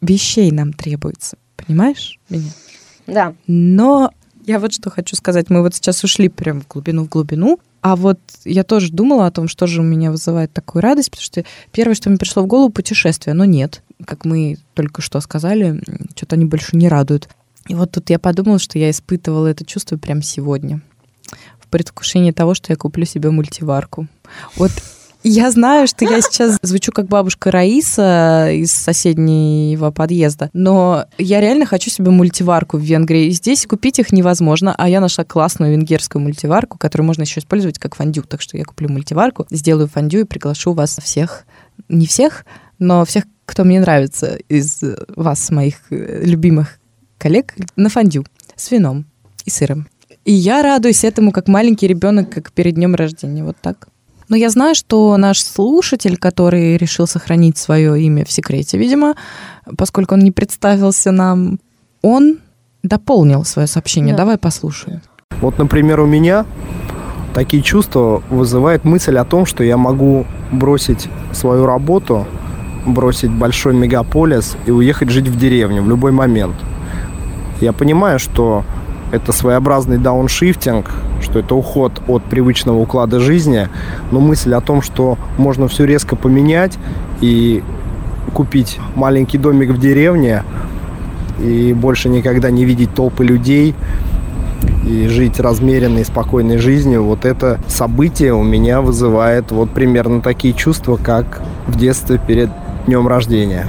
[SPEAKER 2] вещей нам требуется. Понимаешь меня?
[SPEAKER 1] Да.
[SPEAKER 2] Но я вот что хочу сказать. Мы вот сейчас ушли прям в глубину, в глубину. А вот я тоже думала о том, что же у меня вызывает такую радость, потому что первое, что мне пришло в голову, путешествие. Но нет, как мы только что сказали, что-то они больше не радуют. И вот тут я подумала, что я испытывала это чувство прямо сегодня предвкушении того, что я куплю себе мультиварку. Вот я знаю, что я сейчас звучу как бабушка Раиса из соседнего подъезда, но я реально хочу себе мультиварку в Венгрии. Здесь купить их невозможно, а я нашла классную венгерскую мультиварку, которую можно еще использовать как фондю. Так что я куплю мультиварку, сделаю фондю и приглашу вас всех, не всех, но всех, кто мне нравится из вас, моих э, любимых коллег, на фондю с вином и сыром. И я радуюсь этому как маленький ребенок, как перед днем рождения. Вот так. Но я знаю, что наш слушатель, который решил сохранить свое имя в секрете, видимо, поскольку он не представился нам, он дополнил свое сообщение. Да. Давай послушаем.
[SPEAKER 4] Вот, например, у меня такие чувства вызывает мысль о том, что я могу бросить свою работу, бросить большой мегаполис и уехать жить в деревню в любой момент. Я понимаю, что это своеобразный дауншифтинг, что это уход от привычного уклада жизни, но мысль о том, что можно все резко поменять и купить маленький домик в деревне и больше никогда не видеть толпы людей и жить размеренной, спокойной жизнью, вот это событие у меня вызывает вот примерно такие чувства, как в детстве перед днем рождения.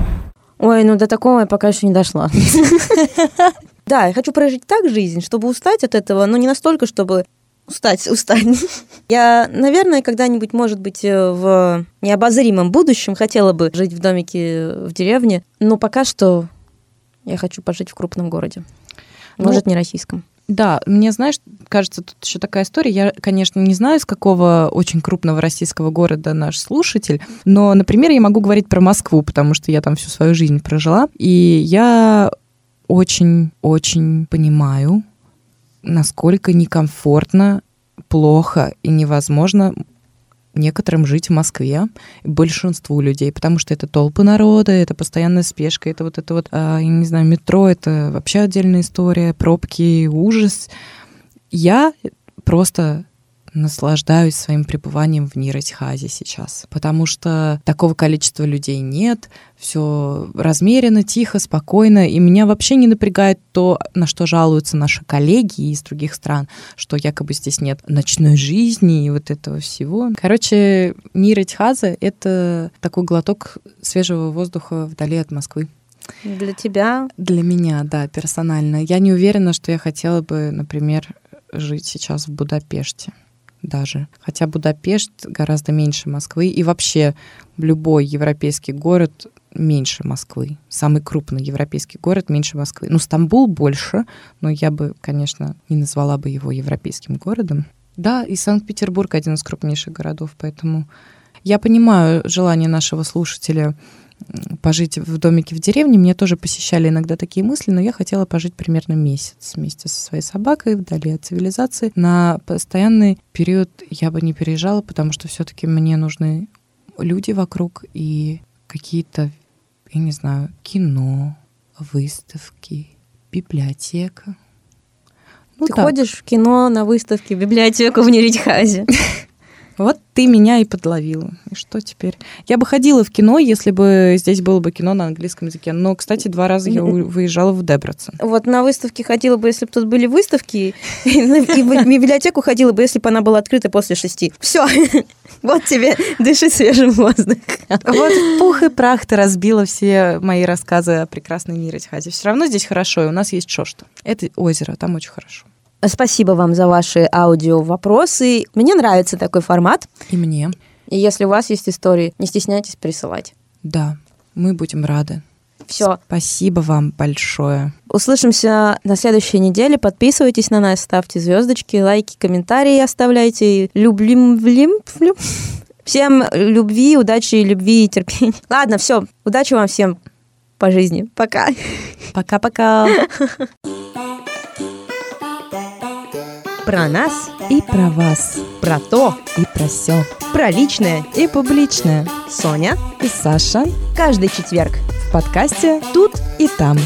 [SPEAKER 1] Ой, ну до такого я пока еще не дошла. Да, я хочу прожить так жизнь, чтобы устать от этого, но не настолько, чтобы устать, устать. Я, наверное, когда-нибудь, может быть, э, в необозримом будущем хотела бы жить в домике в деревне, но пока что я хочу пожить в крупном городе. Ну, может, ну, не российском.
[SPEAKER 2] Да, мне, знаешь, кажется, тут еще такая история. Я, конечно, не знаю, из какого очень крупного российского города наш слушатель, но, например, я могу говорить про Москву, потому что я там всю свою жизнь прожила. И я очень-очень понимаю, насколько некомфортно, плохо и невозможно некоторым жить в Москве, большинству людей, потому что это толпы народа, это постоянная спешка, это вот это вот, а, я не знаю, метро, это вообще отдельная история, пробки, ужас. Я просто наслаждаюсь своим пребыванием в Нейротихазе сейчас, потому что такого количества людей нет, все размеренно, тихо, спокойно, и меня вообще не напрягает то, на что жалуются наши коллеги из других стран, что якобы здесь нет ночной жизни и вот этого всего. Короче, Нейротихаза — это такой глоток свежего воздуха вдали от Москвы.
[SPEAKER 1] Для тебя?
[SPEAKER 2] Для меня, да, персонально. Я не уверена, что я хотела бы, например, жить сейчас в Будапеште даже. Хотя Будапешт гораздо меньше Москвы. И вообще любой европейский город меньше Москвы. Самый крупный европейский город меньше Москвы. Ну, Стамбул больше, но я бы, конечно, не назвала бы его европейским городом. Да, и Санкт-Петербург один из крупнейших городов, поэтому я понимаю желание нашего слушателя пожить в домике в деревне. Мне тоже посещали иногда такие мысли, но я хотела пожить примерно месяц вместе со своей собакой, вдали от цивилизации. На постоянный период я бы не переезжала, потому что все-таки мне нужны люди вокруг и какие-то, я не знаю, кино, выставки, библиотека.
[SPEAKER 1] Ну, Ты так. ходишь в кино, на выставке, в библиотеку в Неритхазе.
[SPEAKER 2] Вот ты меня и подловила. И что теперь? Я бы ходила в кино, если бы здесь было бы кино на английском языке. Но, кстати, два раза я выезжала в Дебрацен.
[SPEAKER 1] Вот на выставке ходила бы, если бы тут были выставки, и в библиотеку ходила бы, если бы она была открыта после шести. Все. Вот тебе дыши свежим воздухом.
[SPEAKER 2] Вот пух и прах ты разбила все мои рассказы о прекрасной мире. Все равно здесь хорошо, и у нас есть Шошта. Это озеро, там очень хорошо.
[SPEAKER 1] Спасибо вам за ваши аудио-вопросы. Мне нравится такой формат.
[SPEAKER 2] И мне.
[SPEAKER 1] И если у вас есть истории, не стесняйтесь присылать.
[SPEAKER 2] Да, мы будем рады.
[SPEAKER 1] Все.
[SPEAKER 2] Спасибо вам большое.
[SPEAKER 1] Услышимся на следующей неделе. Подписывайтесь на нас, ставьте звездочки, лайки, комментарии оставляйте. Люблим, влим, влим. Всем любви, удачи, любви и терпения. Ладно, все. Удачи вам всем по жизни. Пока.
[SPEAKER 2] Пока-пока.
[SPEAKER 1] Про нас
[SPEAKER 2] и про вас.
[SPEAKER 1] Про то
[SPEAKER 2] и про все.
[SPEAKER 1] Про личное
[SPEAKER 2] и публичное.
[SPEAKER 1] Соня
[SPEAKER 2] и Саша.
[SPEAKER 1] Каждый четверг
[SPEAKER 2] в подкасте «Тут и там».